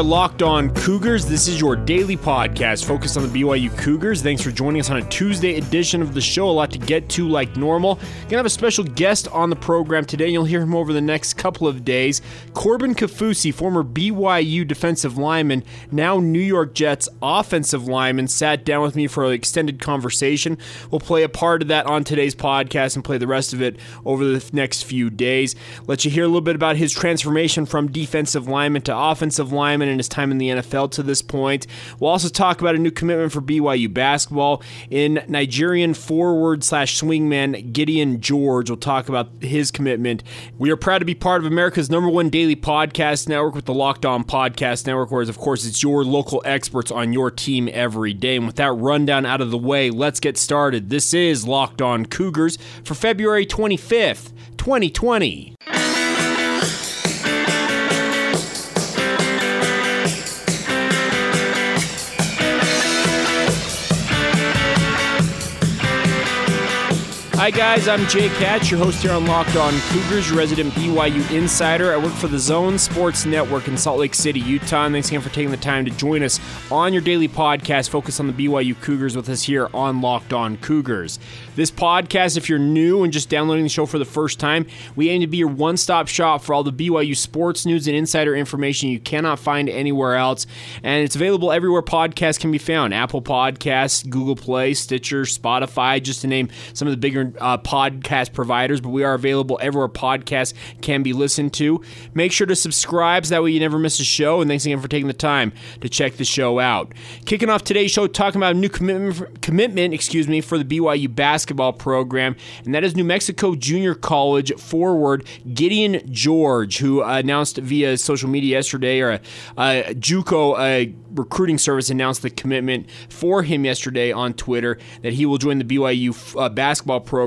Are Locked On Cougars. This is your daily podcast focused on the BYU Cougars. Thanks for joining us on a Tuesday edition of the show. A lot to get to, like normal. Gonna have a special guest on the program today. You'll hear him over the next couple of days. Corbin Kaufusi, former BYU defensive lineman, now New York Jets offensive lineman, sat down with me for an extended conversation. We'll play a part of that on today's podcast and play the rest of it over the next few days. Let you hear a little bit about his transformation from defensive lineman to offensive lineman and his time in the NFL to this point. We'll also talk about a new commitment for BYU basketball in Nigerian forward slash swingman Gideon George. We'll talk about his commitment. We are proud to be part of America's number one daily podcast network with the Locked On Podcast Network, whereas, of course, it's your local experts on your team every day. And with that rundown out of the way, let's get started. This is Locked On Cougars for February 25th, 2020. Hi, guys. I'm Jake Hatch, your host here on Locked On Cougars, resident BYU insider. I work for the Zone Sports Network in Salt Lake City, Utah. And thanks again for taking the time to join us on your daily podcast focused on the BYU Cougars with us here on Locked On Cougars. This podcast, if you're new and just downloading the show for the first time, we aim to be your one stop shop for all the BYU sports news and insider information you cannot find anywhere else. And it's available everywhere podcasts can be found Apple Podcasts, Google Play, Stitcher, Spotify, just to name some of the bigger uh, podcast providers, but we are available everywhere podcasts can be listened to. Make sure to subscribe so that way you never miss a show. And thanks again for taking the time to check the show out. Kicking off today's show, talking about a new commitment, commitment, excuse me, for the BYU basketball program, and that is New Mexico Junior College forward Gideon George, who announced via social media yesterday, or a, a JUCO a recruiting service announced the commitment for him yesterday on Twitter that he will join the BYU uh, basketball program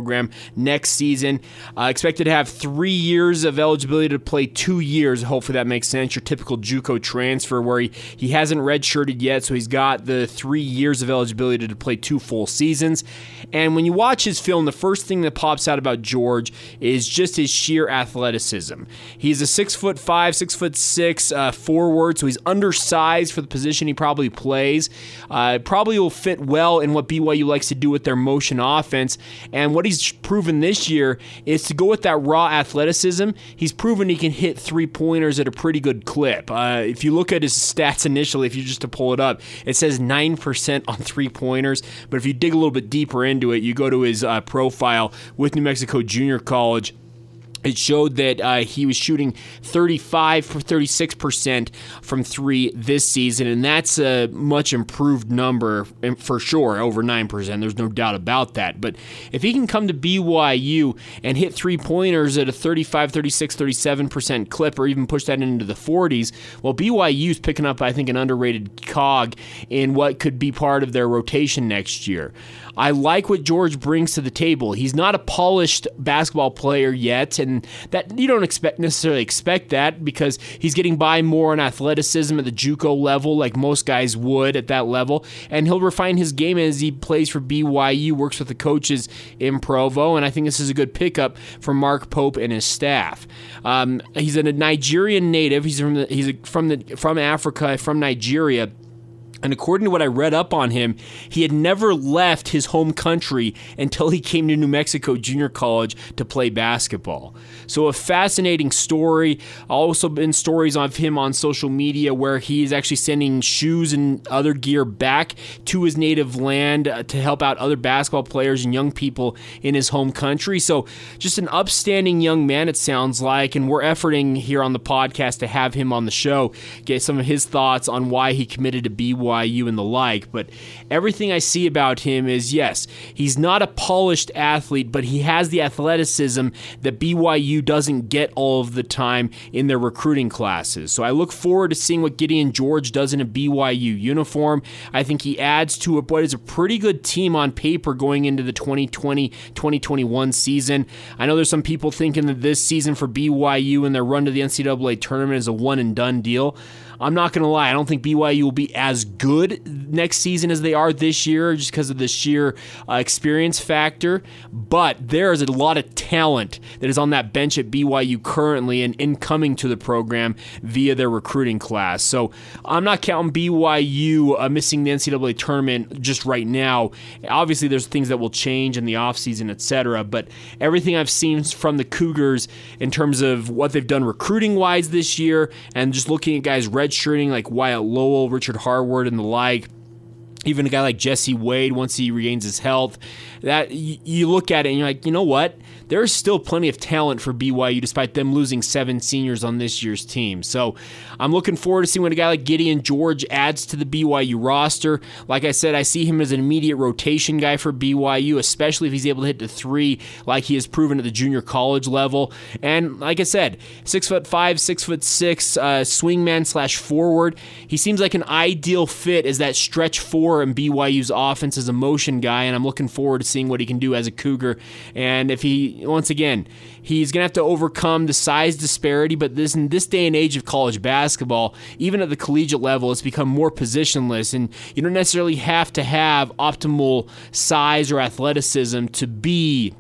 next season. Uh, expected to have three years of eligibility to play two years. Hopefully that makes sense. Your typical JUCO transfer where he, he hasn't redshirted yet, so he's got the three years of eligibility to play two full seasons. And when you watch his film, the first thing that pops out about George is just his sheer athleticism. He's a six foot five, six foot six uh, forward, so he's undersized for the position he probably plays. Uh, probably will fit well in what BYU likes to do with their motion offense. And what he's proven this year is to go with that raw athleticism. He's proven he can hit three pointers at a pretty good clip. Uh, if you look at his stats initially, if you just to pull it up, it says 9% on three pointers. But if you dig a little bit deeper into it, you go to his uh, profile with New Mexico Junior College it showed that uh, he was shooting 35 for 36% from three this season, and that's a much improved number for sure, over 9%. There's no doubt about that. But if he can come to BYU and hit three pointers at a 35, 36, 37% clip, or even push that into the 40s, well, BYU's picking up, I think, an underrated cog in what could be part of their rotation next year. I like what George brings to the table. He's not a polished basketball player yet, and that you don't expect necessarily expect that because he's getting by more on athleticism at the JUCO level, like most guys would at that level, and he'll refine his game as he plays for BYU, works with the coaches in Provo, and I think this is a good pickup for Mark Pope and his staff. Um, he's a Nigerian native. He's from the, he's from the from Africa, from Nigeria. And according to what I read up on him, he had never left his home country until he came to New Mexico Junior College to play basketball. So, a fascinating story. Also, been stories of him on social media where he is actually sending shoes and other gear back to his native land uh, to help out other basketball players and young people in his home country. So, just an upstanding young man, it sounds like. And we're efforting here on the podcast to have him on the show, get some of his thoughts on why he committed to BYU BYU and the like, but everything I see about him is yes, he's not a polished athlete, but he has the athleticism that BYU doesn't get all of the time in their recruiting classes. So I look forward to seeing what Gideon George does in a BYU uniform. I think he adds to what is a pretty good team on paper going into the 2020 2021 season. I know there's some people thinking that this season for BYU and their run to the NCAA tournament is a one and done deal. I'm not going to lie. I don't think BYU will be as good next season as they are this year just because of the sheer uh, experience factor. But there is a lot of talent that is on that bench at BYU currently and incoming to the program via their recruiting class. So I'm not counting BYU uh, missing the NCAA tournament just right now. Obviously, there's things that will change in the offseason, etc. But everything I've seen from the Cougars in terms of what they've done recruiting wise this year and just looking at guys red redshirting like Wyatt Lowell, Richard Harward, and the like even a guy like Jesse Wade once he regains his health. That you look at it and you're like, you know what? There's still plenty of talent for BYU despite them losing seven seniors on this year's team. So I'm looking forward to seeing what a guy like Gideon George adds to the BYU roster. Like I said, I see him as an immediate rotation guy for BYU, especially if he's able to hit the three like he has proven at the junior college level. And like I said, six foot five, six foot six, uh, swingman slash forward. He seems like an ideal fit as that stretch four in BYU's offense as a motion guy, and I'm looking forward to seeing what he can do as a Cougar. And if he, once again, he's going to have to overcome the size disparity, but this in this day and age of college basketball, even at the collegiate level, it's become more positionless, and you don't necessarily have to have optimal size or athleticism to be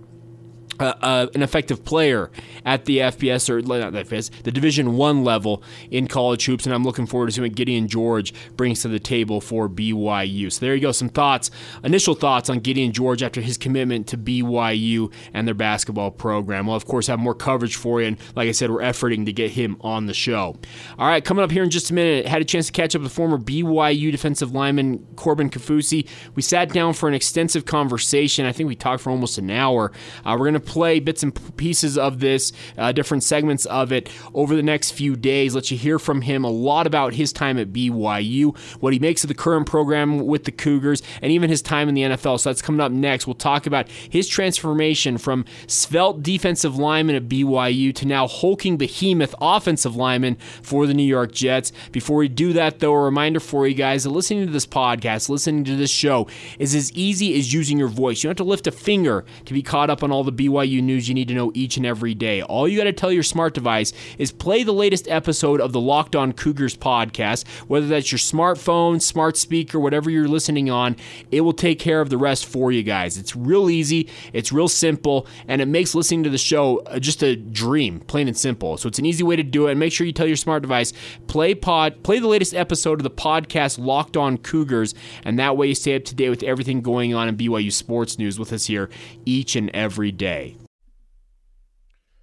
uh, uh, an effective player at the FBS or not the FBS, the Division One level in college hoops, and I'm looking forward to seeing what Gideon George brings to the table for BYU. So there you go, some thoughts, initial thoughts on Gideon George after his commitment to BYU and their basketball program. We'll of course have more coverage for you, and like I said, we're efforting to get him on the show. All right, coming up here in just a minute, had a chance to catch up with former BYU defensive lineman Corbin Kaufusi. We sat down for an extensive conversation. I think we talked for almost an hour. Uh, we're to play bits and pieces of this, uh, different segments of it over the next few days. Let you hear from him a lot about his time at BYU, what he makes of the current program with the Cougars, and even his time in the NFL. So that's coming up next. We'll talk about his transformation from svelte defensive lineman at BYU to now hulking behemoth offensive lineman for the New York Jets. Before we do that, though, a reminder for you guys that listening to this podcast, listening to this show, is as easy as using your voice. You don't have to lift a finger to be caught up on all the BYU BYU news you need to know each and every day. All you got to tell your smart device is play the latest episode of the Locked On Cougars podcast, whether that's your smartphone, smart speaker, whatever you're listening on, it will take care of the rest for you guys. It's real easy, it's real simple, and it makes listening to the show uh, just a dream, plain and simple. So it's an easy way to do it. And make sure you tell your smart device, play pod, play the latest episode of the podcast Locked On Cougars, and that way you stay up to date with everything going on in BYU sports news with us here each and every day.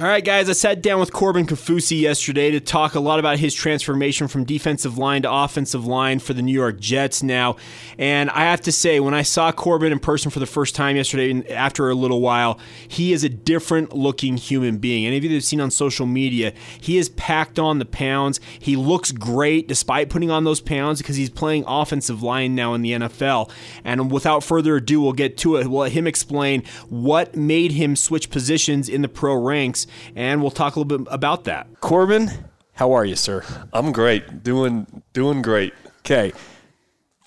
All right, guys, I sat down with Corbin Kaufusi yesterday to talk a lot about his transformation from defensive line to offensive line for the New York Jets now. And I have to say, when I saw Corbin in person for the first time yesterday, after a little while, he is a different looking human being. Any of you that have seen on social media, he has packed on the pounds. He looks great despite putting on those pounds because he's playing offensive line now in the NFL. And without further ado, we'll get to it. We'll let him explain what made him switch positions in the pro ranks and we'll talk a little bit about that. Corbin, how are you, sir? I'm great. Doing doing great. Okay.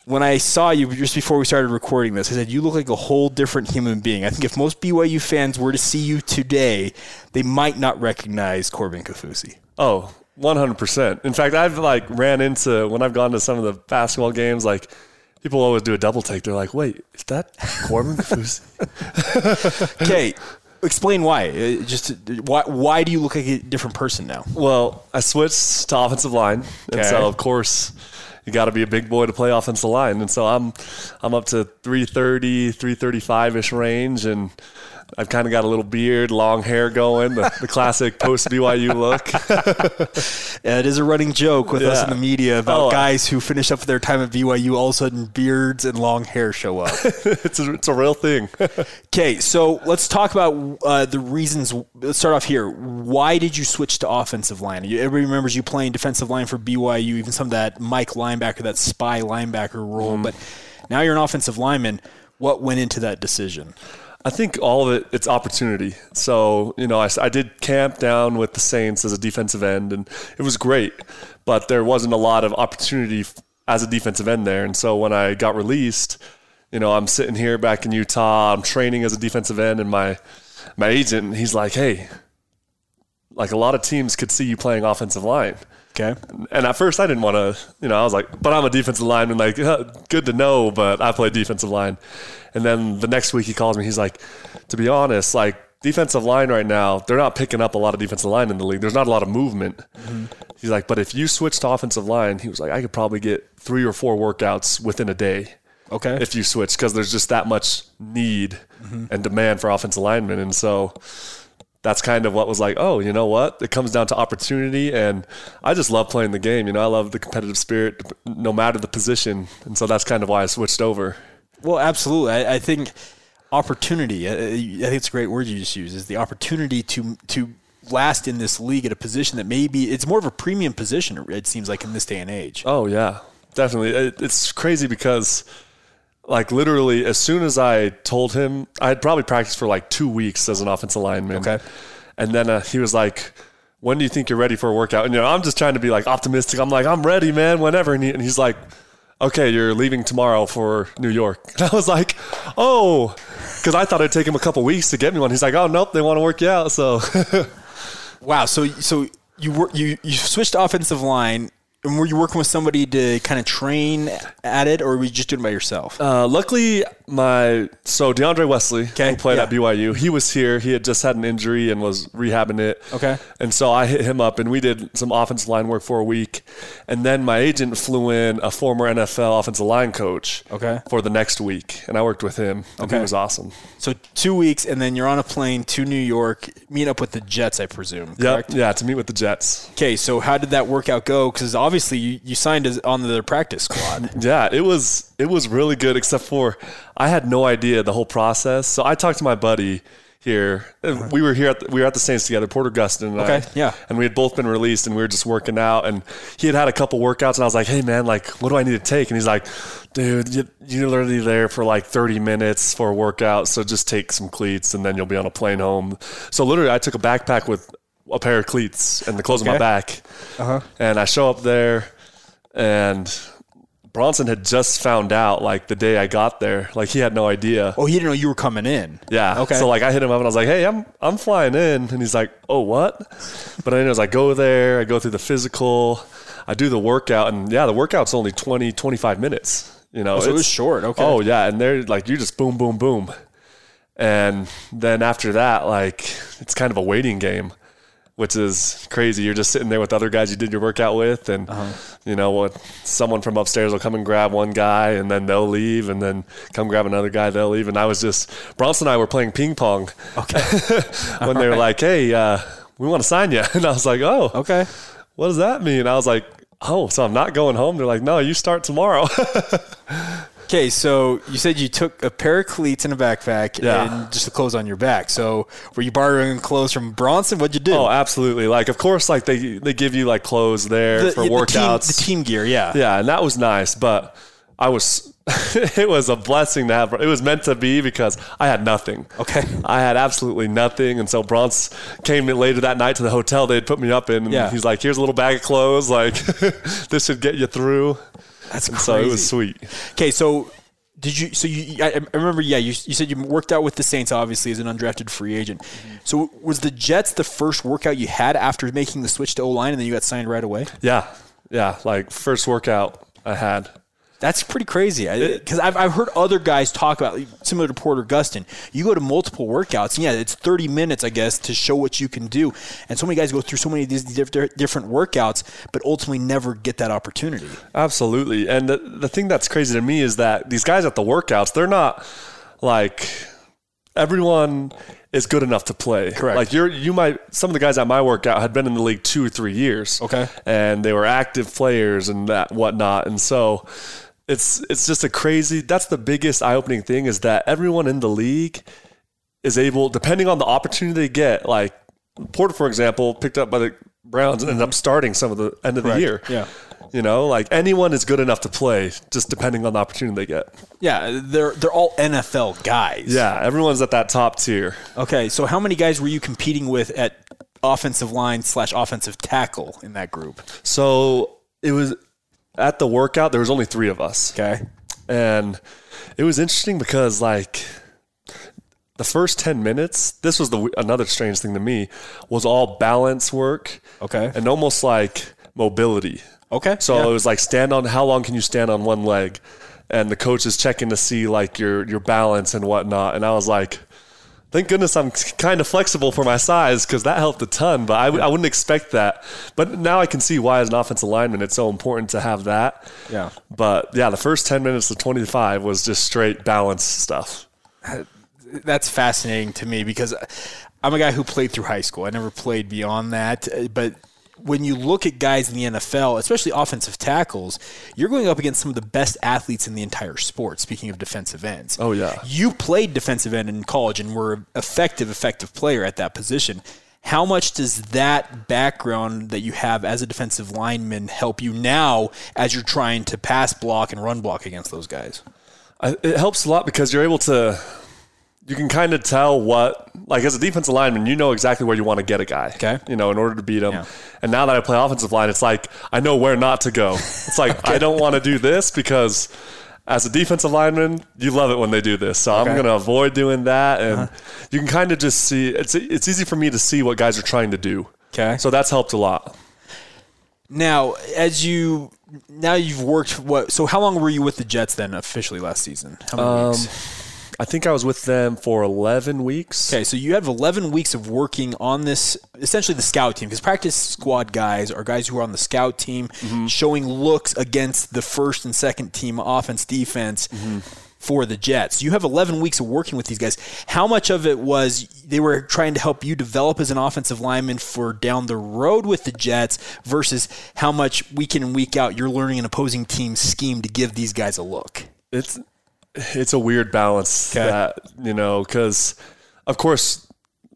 When I saw you just before we started recording this, I said you look like a whole different human being. I think if most BYU fans were to see you today, they might not recognize Corbin Kaufusi. Oh, 100%. In fact, I've like ran into when I've gone to some of the basketball games like people always do a double take. They're like, "Wait, is that Corbin Kaufusi?" okay, explain why. Uh, just why why do you look like a different person now? Well, I switched to offensive line, okay. and so of course you got to be a big boy to play offensive line, and so I'm I'm up to 330, 335 ish range, and I've kind of got a little beard, long hair going, the, the classic post BYU look. yeah, it is a running joke with yeah. us in the media about oh, guys who finish up their time at BYU, all of a sudden beards and long hair show up. it's, a, it's a real thing. okay, so let's talk about uh, the reasons. Let's start off here. Why did you switch to offensive line? Everybody remembers you playing defensive line for BYU, even some of that Mike linebacker, that spy linebacker role. Mm. But now you're an offensive lineman. What went into that decision? I think all of it, it's opportunity. So, you know, I, I did camp down with the Saints as a defensive end, and it was great, but there wasn't a lot of opportunity as a defensive end there. And so when I got released, you know, I'm sitting here back in Utah, I'm training as a defensive end, and my, my agent, he's like, hey, like a lot of teams could see you playing offensive line. Okay. And at first, I didn't want to, you know, I was like, but I'm a defensive lineman, like, good to know, but I play defensive line. And then the next week he calls me. He's like, to be honest, like defensive line right now, they're not picking up a lot of defensive line in the league. There's not a lot of movement. Mm-hmm. He's like, but if you switch to offensive line, he was like, I could probably get three or four workouts within a day. Okay. If you switch, because there's just that much need mm-hmm. and demand for offensive linemen. And so that's kind of what was like, oh, you know what? It comes down to opportunity. And I just love playing the game. You know, I love the competitive spirit no matter the position. And so that's kind of why I switched over. Well, absolutely. I, I think opportunity. I, I, think it's a great word you just used. Is the opportunity to to last in this league at a position that maybe it's more of a premium position. It seems like in this day and age. Oh yeah, definitely. It, it's crazy because. Like literally, as soon as I told him, I had probably practiced for like two weeks as an offensive lineman. Okay. And then uh, he was like, "When do you think you're ready for a workout?" And you know, I'm just trying to be like optimistic. I'm like, "I'm ready, man. Whenever." And, he, and he's like, okay, you're leaving tomorrow for New York. And I was like, oh, because I thought it'd take him a couple weeks to get me one. He's like, oh, nope, they want to work you out. So, wow. So, so you were, you, you switched offensive line and were you working with somebody to kind of train at it, or were you just doing it by yourself? Uh, luckily, my so DeAndre Wesley, okay. who played yeah. at BYU, he was here. He had just had an injury and was rehabbing it. Okay. And so I hit him up, and we did some offensive line work for a week. And then my agent flew in a former NFL offensive line coach. Okay. For the next week, and I worked with him. And okay. He was awesome. So two weeks, and then you're on a plane to New York, meet up with the Jets, I presume. Yeah. Yeah, to meet with the Jets. Okay. So how did that workout go? Because obviously you, you signed as on their practice squad. yeah, it was it was really good, except for I had no idea the whole process. So I talked to my buddy here. Uh, we were here at the, we were at the Saints together, Porter Gustin and okay, I. Yeah. And we had both been released, and we were just working out. And he had had a couple workouts, and I was like, "Hey, man, like, what do I need to take?" And he's like, "Dude, you, you're literally there for like 30 minutes for a workout, so just take some cleats, and then you'll be on a plane home." So literally, I took a backpack with a pair of cleats and the clothes okay. on my back, uh-huh. and I show up there, and Bronson had just found out like the day I got there. Like he had no idea. Oh, he didn't know you were coming in. Yeah. Okay. So like I hit him up and I was like, "Hey, I'm I'm flying in," and he's like, "Oh, what?" But I as I go there, I go through the physical, I do the workout, and yeah, the workout's only 20, 25 minutes. You know, oh, so it was short. Okay. Oh yeah, and they're like you just boom, boom, boom, and then after that, like it's kind of a waiting game. Which is crazy. You're just sitting there with other guys you did your workout with, and you know what? Someone from upstairs will come and grab one guy, and then they'll leave, and then come grab another guy, they'll leave. And I was just Bronson and I were playing ping pong. Okay. when they were like, "Hey, uh, we want to sign you," and I was like, "Oh, Okay. what does that mean?" I was like, "Oh, so I'm not going home?" They're like, "No, you start tomorrow." Okay, so you said you took a pair of cleats and a backpack Yeah. and just the clothes on your back. So were you borrowing clothes from Bronson? What'd you do? oh, absolutely. Like, of course, like they they give you like clothes there the, for the workouts. team, the team gear, yeah. Yeah, and that was nice, but I was it was a blessing to have it was meant to be because I had nothing. Okay. I had absolutely nothing and so Bronce came later that night to the hotel they'd put me up in and Yeah. he's like, Here's a little bag of clothes, like this should get you through. That's And crazy. so it was sweet. Okay, so did you? So you? I I remember. Yeah, you, you said you worked out with the Saints, obviously, as an undrafted free agent. Mm-hmm. So was the Jets the first workout you had after making the switch to O line, and then you got signed right away? Yeah. Yeah. Like first workout I had. That's pretty crazy. Because I've, I've heard other guys talk about, similar to Porter Gustin, you go to multiple workouts, and yeah, it's 30 minutes, I guess, to show what you can do. And so many guys go through so many of these diff- different workouts, but ultimately never get that opportunity. Absolutely. And the, the thing that's crazy to me is that these guys at the workouts, they're not like everyone is good enough to play. Correct. Like you're you might some of the guys at my workout had been in the league two or three years. Okay. And they were active players and that whatnot. And so it's it's just a crazy that's the biggest eye opening thing is that everyone in the league is able, depending on the opportunity they get, like Porter, for example, picked up by the Browns and ended up starting some of the end of the year. Yeah. You know, like anyone is good enough to play, just depending on the opportunity they get. Yeah, they're they're all NFL guys. Yeah, everyone's at that top tier. Okay, so how many guys were you competing with at offensive line slash offensive tackle in that group? So it was at the workout. There was only three of us, Okay. and it was interesting because like the first ten minutes, this was the another strange thing to me was all balance work. Okay. and almost like mobility. Okay. So yeah. it was like stand on how long can you stand on one leg, and the coach is checking to see like your your balance and whatnot. And I was like, thank goodness I'm kind of flexible for my size because that helped a ton. But i wouldn't expect that. But now I can see why as an offensive lineman it's so important to have that. Yeah. But yeah, the first ten minutes to twenty five was just straight balance stuff. that's fascinating to me because I'm a guy who played through high school. I never played beyond that, uh, but when you look at guys in the NFL, especially offensive tackles, you're going up against some of the best athletes in the entire sport. Speaking of defensive ends, Oh, yeah. you played defensive end in college and were an effective, effective player at that position. How much does that background that you have as a defensive lineman help you now as you're trying to pass block and run block against those guys? It helps a lot because you're able to you can kind of tell what like as a defensive lineman you know exactly where you want to get a guy Okay. you know in order to beat him Yeah. and now that i play offensive line it's like i know where not to go it's like i don't want to do this because as a defensive lineman you love it when they do this so i'm going to avoid doing that and you can kind of just see it's it's easy for me to see what guys are trying to do Okay. so that's helped a lot Now, as you now you've worked what? So how long were you with the Jets then officially last season? How many Um, weeks? I think i was with them for 11 weeks Okay, so you have 11 weeks of working on this, essentially the scout team, because practice squad guys are guys who are on the scout team, Mm-hmm. showing looks against the first and second team offense, defense. Mm-hmm. For the Jets, you have 11 weeks of working with these guys. How much of it was they were trying to help you develop as an offensive lineman for down the road with the Jets, versus how much week in and week out you're learning an opposing team's scheme to give these guys a look? it's it's a weird balance Okay. that you know because of course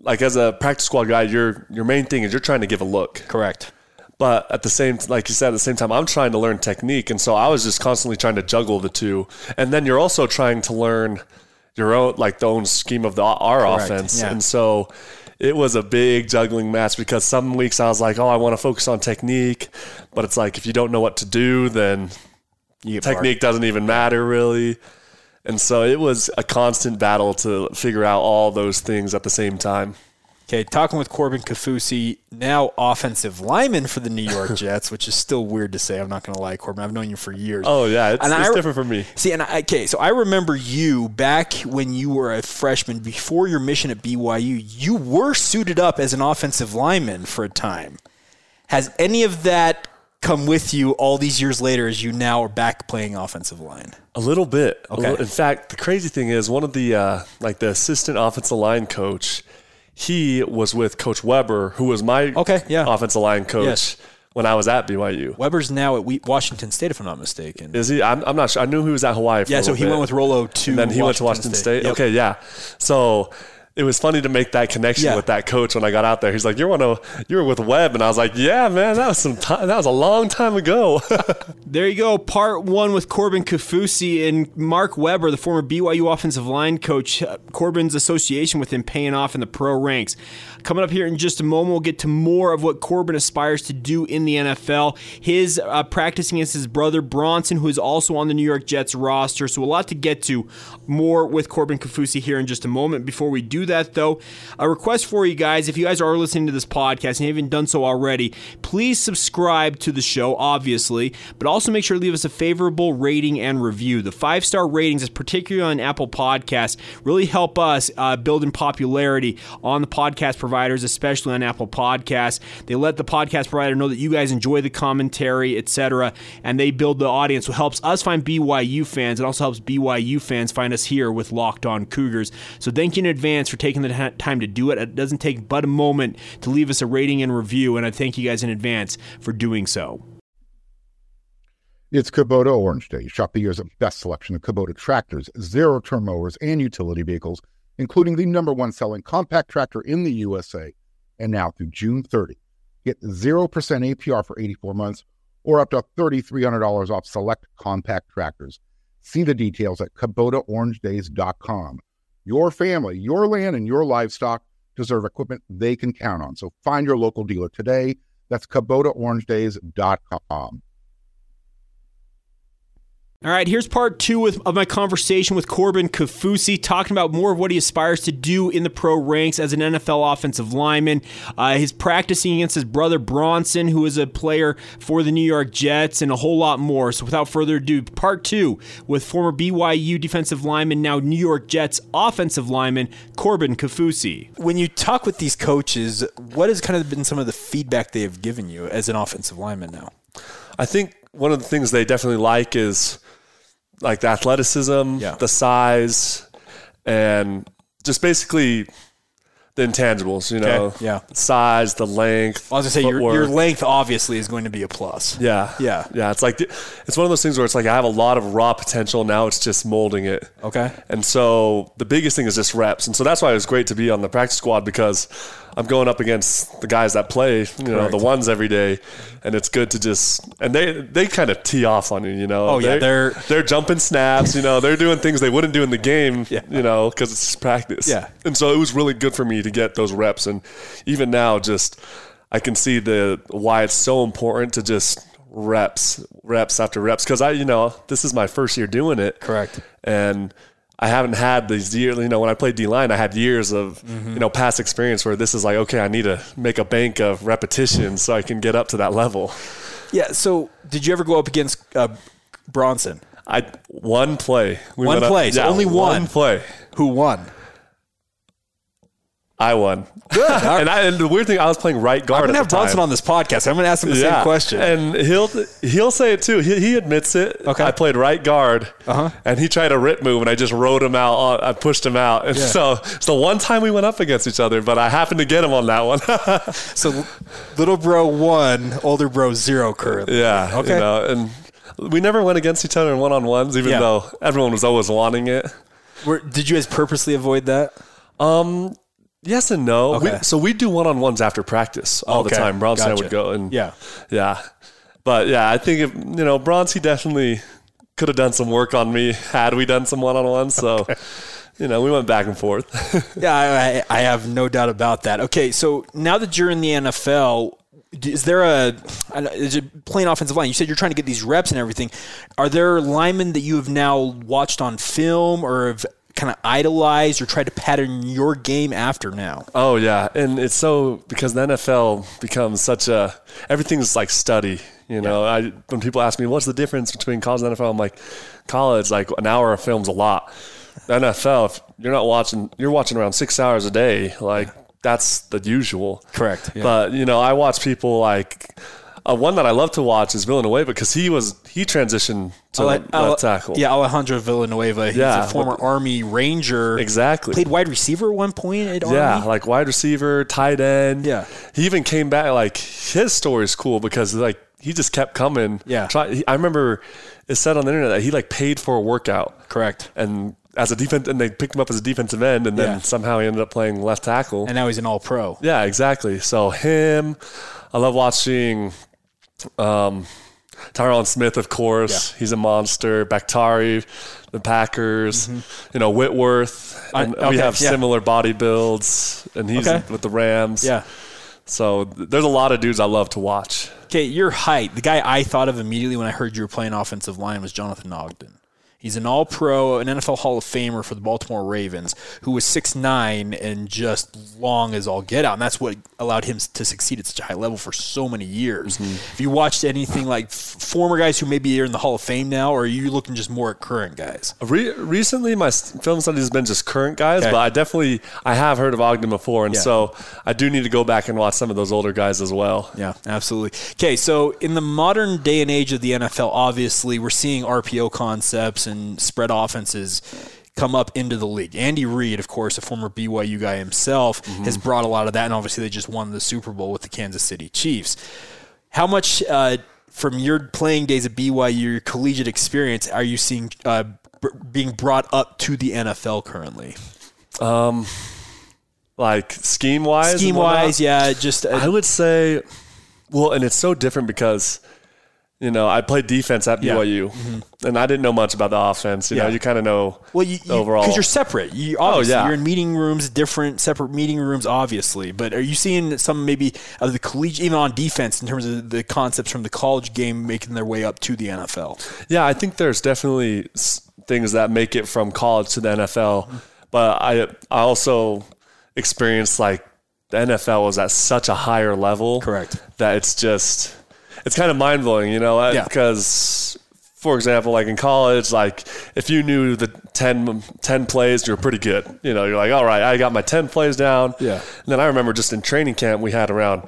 like as a practice squad guy your your main thing is you're trying to give a look Correct. but at the same like you said at the same time i'm trying to learn technique and so i was just constantly trying to juggle the two and then you're also trying to learn your own like the own scheme of the our Correct, offense yeah. and so it was a big juggling match because some weeks i was like oh i want to focus on technique but it's like if you don't know what to do then technique doesn't even matter really. And so it was a constant battle to figure out all those things at the same time. Okay, talking with Corbin Kaufusi, now offensive lineman for the New York Jets, which is still weird to say. I'm not going to lie, Corbin. I've known you for years. Oh yeah, it's, And it's I- different for me. See, and I, okay, so I remember you back when you were a freshman before your mission at BYU. You were suited up as an offensive lineman for a time. Has any of that come with you all these years later as you now are back playing offensive line? A little bit. Okay. little- in fact, the crazy thing is one of the uh, like the assistant offensive line coach. He was with Coach Weber, who was my Okay, yeah. offensive line coach Yes. when I was at BYU. Weber's now at Washington State, if I'm not mistaken. Is he? I'm, I'm not sure. I knew he was at Hawaii. For yeah, so he bit. went with Rolo to And then he went to Washington State. Yep. Okay, yeah. So it was funny to make that connection Yeah. with that coach when I got out there. He's like, "You're one of you were with Webb," and I was like, "Yeah, man, that was some time. That was a long time ago." There you go. Part one with Corbin Kaufusi and Mark Weber, the former BYU offensive line coach. Uh, Corbin's association with him paying off in the pro ranks. Coming up here in just a moment, we'll get to more of what Corbin aspires to do in the NFL. His uh, practicing against his brother Bronson, who is also on the New York Jets roster. So a lot to get to. More with Corbin Kaufusi here in just a moment. Before we do that, though, a request for you guys: if you guys are listening to this podcast and haven't done so already, please subscribe to the show. Obviously, but also make sure to leave us a favorable rating and review. The five star ratings, particularly on Apple Podcasts, really help us uh, build in popularity on the podcast providers, especially on Apple Podcasts. They let the podcast provider know that you guys enjoy the commentary, etc., and they build the audience, which helps us find BYU fans. It also helps BYU fans find us here with Locked On Cougars. So thank you in advance for taking the ti- time to do it. It doesn't take but a moment to leave us a rating and review, and I thank you guys in advance for doing so. It's Kubota Orange Day. Shop the year's best selection of Kubota tractors, zero turn mowers, and utility vehicles, including the number one selling compact tractor in the USA. And now through June 30, get 0% APR for 84 months or up to $3,300 off select compact tractors. See the details at KubotaOrangeDays.com. Your family, your land, and your livestock deserve equipment they can count on. So find your local dealer today. That's KubotaOrangeDays.com. All right, here's part two with, of my conversation with Corbin Kaufusi, talking about more of what he aspires to do in the pro ranks as an NFL offensive lineman. Uh, his practicing against his brother Bronson, who is a player for the New York Jets, and a whole lot more. So, without further ado, part two with former BYU defensive lineman, now New York Jets offensive lineman, Corbin Kaufusi. When you talk with these coaches, what has kind of been some of the feedback they have given you as an offensive lineman now? I think one of the things they definitely like is like the athleticism, Yeah. the size, and just basically the intangibles. You know, Okay, yeah. size, the length. I was gonna say your, your length obviously is going to be a plus. Yeah, Yeah. yeah. It's like it's one of those things where it's like I have a lot of raw potential. Now it's just molding it. Okay. And so the biggest thing is just reps. And so that's why it was great to be on the practice squad because I'm going up against the guys that play, you know, the ones every day. And it's good to just and they they kind of tee off on you, you know. Oh, yeah, they're they're- they're jumping snaps, you know, they're doing things they wouldn't do in the game, Yeah. you know, because it's just practice. Yeah. And so it was really good for me to get those reps. And even now, just I can see the why it's so important to just reps, reps after reps. Because I, you know, this is my first year doing it. Correct. And I haven't had these years. You know, when I played D line, I had years of Mm-hmm. you know past experience where this is like, okay, I need to make a bank of repetitions so I can get up to that level. Yeah. So, did you ever go up against uh, Bronson? I one play, we One went up- play, so only one. play. Who won? I won. Good. and, I, and the weird thing, I was playing right guard. I'm gonna have time. Bronson on this podcast. I'm gonna ask him the same question. And he'll he'll say it too. He, he admits it. Okay. I played right guard, Uh-huh. and he tried a rip move, and I just rode him out. I pushed him out, and so it's the one time we went up against each other. But I happened to get him on that one. so, little bro one, older bro zero currently. yeah. Okay. You know, and we never went against each other in one on ones, even Yeah. though everyone was always wanting it. Were, did you guys purposely avoid that? Um. Yes and no. Okay. We, so we do one on ones after practice all Okay. the time. Bronson and I would go and Yeah. Yeah. But yeah, I think if you know, Bronzy definitely could have done some work on me had we done some one on ones. So you know, we went back and forth. Yeah, I, I I have no doubt about that. Okay, so now that you're in the NFL, is there a is it playing offensive line? You said you're trying to get these reps and everything. Are there linemen that you have now watched on film or have kind of idolize or try to pattern your game after now? Oh yeah, and it's so because the NFL becomes such a everything's like study. You know, I when people ask me what's the difference between college and NFL, I'm like, college like an hour of film's a lot. The NFL, if you're not watching, you're watching around six hours a day. Like that's the usual. Correct, yeah. But you know, I watch people like. Uh, one that I love to watch is Villanueva because he was he transitioned to Ale- left Ale- tackle. Yeah, Alejandro Villanueva. He's Yeah, a former Army Ranger. Exactly. Played wide receiver at one point at Yeah, Army. like wide receiver, tight end. Yeah. he even came back. Like his story is cool because like he just kept coming. Yeah. Try, I remember it said on the internet that he like paid for a workout. Correct. And as a defense, and they picked him up as a defensive end, and then Yeah. somehow he ended up playing left tackle. And now he's an all pro. yeah, exactly. So him, I love watching. Um, Tyron Smith, of course, he's a monster. Bakhtiari, the Packers, you know Whitworth, Mm-hmm. I- okay, we have yeah. similar body builds, and he's Okay. with the Rams. Yeah. So there's a lot of dudes I love to watch. Okay, your height. The guy I thought of immediately when I heard you were playing offensive line was Jonathan Ogden. He's an all pro, an NFL Hall of Famer for the Baltimore Ravens, who was 6'9 and just long as all get out. And that's what allowed him to succeed at such a high level for so many years. Mm-hmm. Have you watched anything like f- former guys who maybe are in the Hall of Fame now, or are you looking just more at current guys? Re- recently, my film study has been just current guys, Okay. but I definitely I have heard of Ogden before, and Yeah. so I do need to go back and watch some of those older guys as well. Yeah, absolutely. Okay, so in the modern day and age of the NFL, obviously we're seeing RPO concepts and spread offenses come up into the league. Andy Reid, of course, a former BYU guy himself, has brought a lot of that, and obviously they just won the Super Bowl with the Kansas City Chiefs. How much uh, from your playing days at BYU, your collegiate experience, are you seeing uh, b- being brought up to the NFL currently? Like scheme wise, Scheme wise, yeah, just uh, I would say, well, and it's so different because, you know, I played defense at Yeah. BYU, mm-hmm. and I didn't know much about the offense. You know, you kind of know Well, you, the overall. because you're separate. You oh, obviously yeah. you're in meeting rooms, different separate meeting rooms, obviously. But are you seeing some maybe of the collegiate, even on defense, in terms of the concepts from the college game making their way up to the NFL? Yeah, I think there's definitely things that make it from college to the NFL, mm-hmm. but I I also experienced like the NFL was at such a higher level, Correct. That it's just it's kind of mind blowing, you know, Yeah. because. For example, like in college, like if you knew the 10, 10 plays, you're pretty good. You know, you're like, all right, I got my 10 plays down. Yeah. And then I remember just in training camp, we had around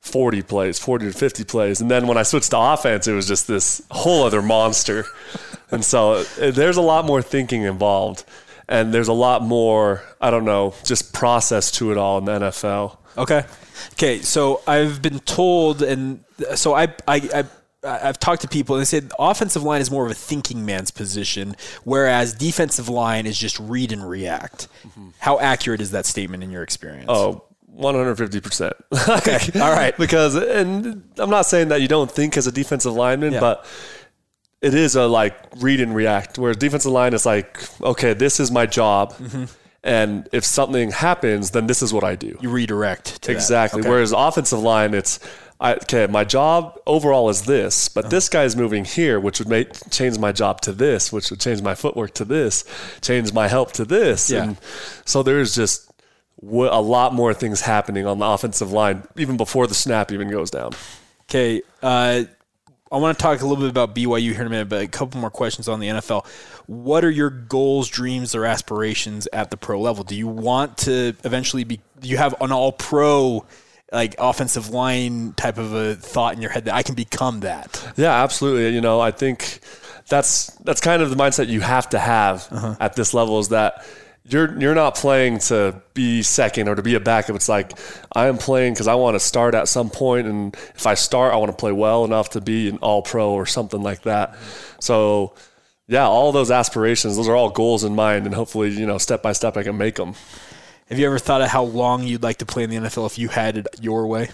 40 plays, 40 to 50 plays. And then when I switched to offense, it was just this whole other monster. and so uh, there's a lot more thinking involved. And there's a lot more, I don't know, just process to it all in the NFL. Okay. Okay. So I've been told, and so I, I, I I've talked to people and they said offensive line is more of a thinking man's position, whereas defensive line is just read and react. Mm-hmm. How accurate is that statement in your experience? Oh, 150%. Okay. All right. because, and I'm not saying that you don't think as a defensive lineman, Yeah. but it is a like read and react. Whereas defensive line is like, okay, this is my job. Mm-hmm. And if something happens, then this is what I do. you redirect. Exactly. Okay. Whereas offensive line, it's I, okay. My job overall is this, but Uh-huh. this guy is moving here, which would make change my job to this, which would change my footwork to this, change my help to this, Yeah. and so there's just w- a lot more things happening on the offensive line even before the snap even goes down. Okay. Uh, I want to talk a little bit about BYU here in a minute, but a couple more questions on the NFL. What are your goals, dreams, or aspirations at the pro level? Do you want to eventually be? Do you have an all pro, like offensive line type of a thought in your head that I can become that? Yeah, absolutely. You know, I think that's that's kind of the mindset you have to have Uh-huh. at this level is that you're you're not playing to be second or to be a backup. It's like I am playing because I want to start at some point, and if I start, I want to play well enough to be an All Pro or something like that. So. Yeah, all those aspirations, those are all goals in mind, and hopefully, you know, step by step, I can make them. Have you ever thought of how long you'd like to play in the NFL if you had it your way?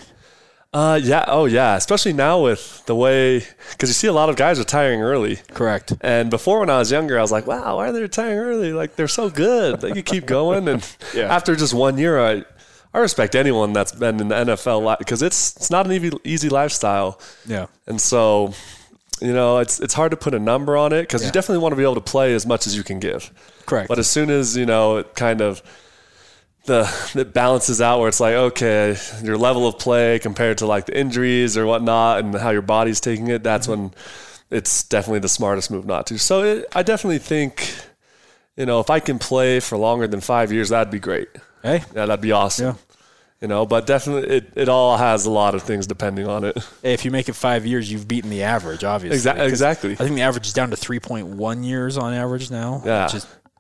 Uh, yeah, oh yeah, especially now with the way, because you see a lot of guys retiring early. Correct. And before, when I was younger, I was like, "Wow, why are they retiring early? Like they're so good. They could keep going." And Yeah. after just one year, I I respect anyone that's been in the NFL because it's it's not an easy, easy lifestyle. Yeah. And so, you know, it's it's hard to put a number on it because you definitely want to be able to play as much as you can give. Correct. But as soon as you know, it kind of the it balances out where it's like okay, your level of play compared to like the injuries or whatnot, and how your body's taking it. That's mm-hmm. when it's definitely the smartest move not to. So it, I definitely think, you know, if I can play for longer than five years, that'd be great. Hey, Yeah, that'd be awesome. Yeah. You know, but definitely it, it all has a lot of things depending on it. Hey, if you make it five years, you've beaten the average, obviously. Exa- exactly. I think the average is down to 3.1 years on average now. Yeah.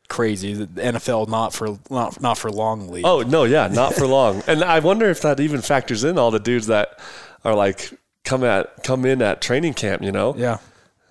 Crazy. The NFL not for not, not for long league. Oh no, yeah, not for long. And I wonder if that even factors in all the dudes that are like come at come in at training camp. You know, Yeah.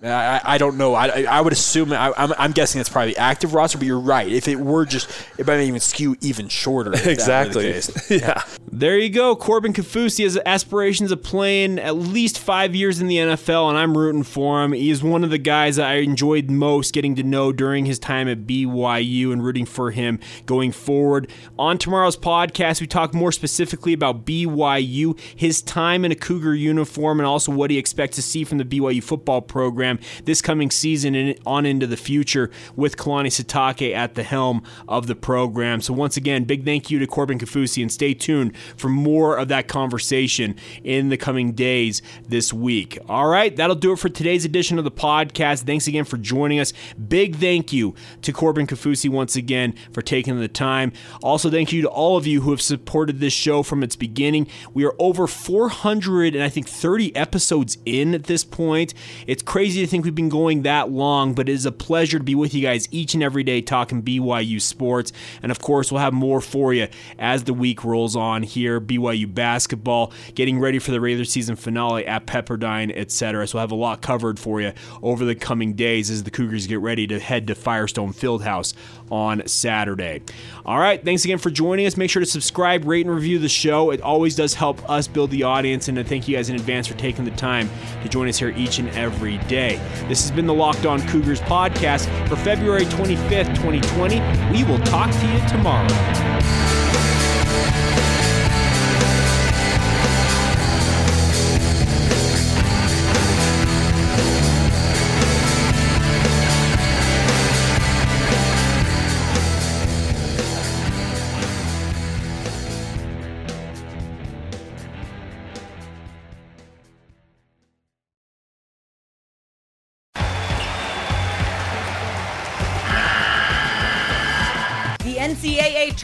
I, I- don't know. I, I- would assume I, I'm, I'm guessing it's probably active roster, but you're right. If it were just, it might even skew even shorter. were the exactly. case. yeah. There you go. Corbin Kaufusi has aspirations of playing at least five years in the NFL, and I'm rooting for him. He is one of the guys that I enjoyed most getting to know during his time at BYU and rooting for him going forward. On tomorrow's podcast, we talk more specifically about BYU, his time in a Cougar uniform, and also what he expects to see from the BYU football program this coming season and on into the future with Kalani Sitake at the helm of the program. So, once again, big thank you to Corbin Kaufusi, and stay tuned for more of that conversation in the coming days this week. All right, that'll do it for today's edition of the podcast. Thanks again for joining us. Big thank you to Corbin Kaufusi once again for taking the time. Also, thank you to all of you who have supported this show from its beginning. We are over 400 and I think 30 episodes in at this point. It's crazy to think we've been going that long, but it is a pleasure to be with you guys each and every day talking BYU sports. And of course, we'll have more for you as the week rolls on here. BYU basketball, getting ready for the regular season finale at Pepperdine, etc. So we'll have a lot covered for you over the coming days as the Cougars get ready to head to Firestone Fieldhouse on Saturday. All right, thanks again for joining us. Make sure to subscribe, rate, and review the show. It always does help us build the audience, and to thank you guys in advance for taking the time to join us here each and every day. This has been the Locked On Cougars podcast for February 25th, 2020. We will talk to you tomorrow.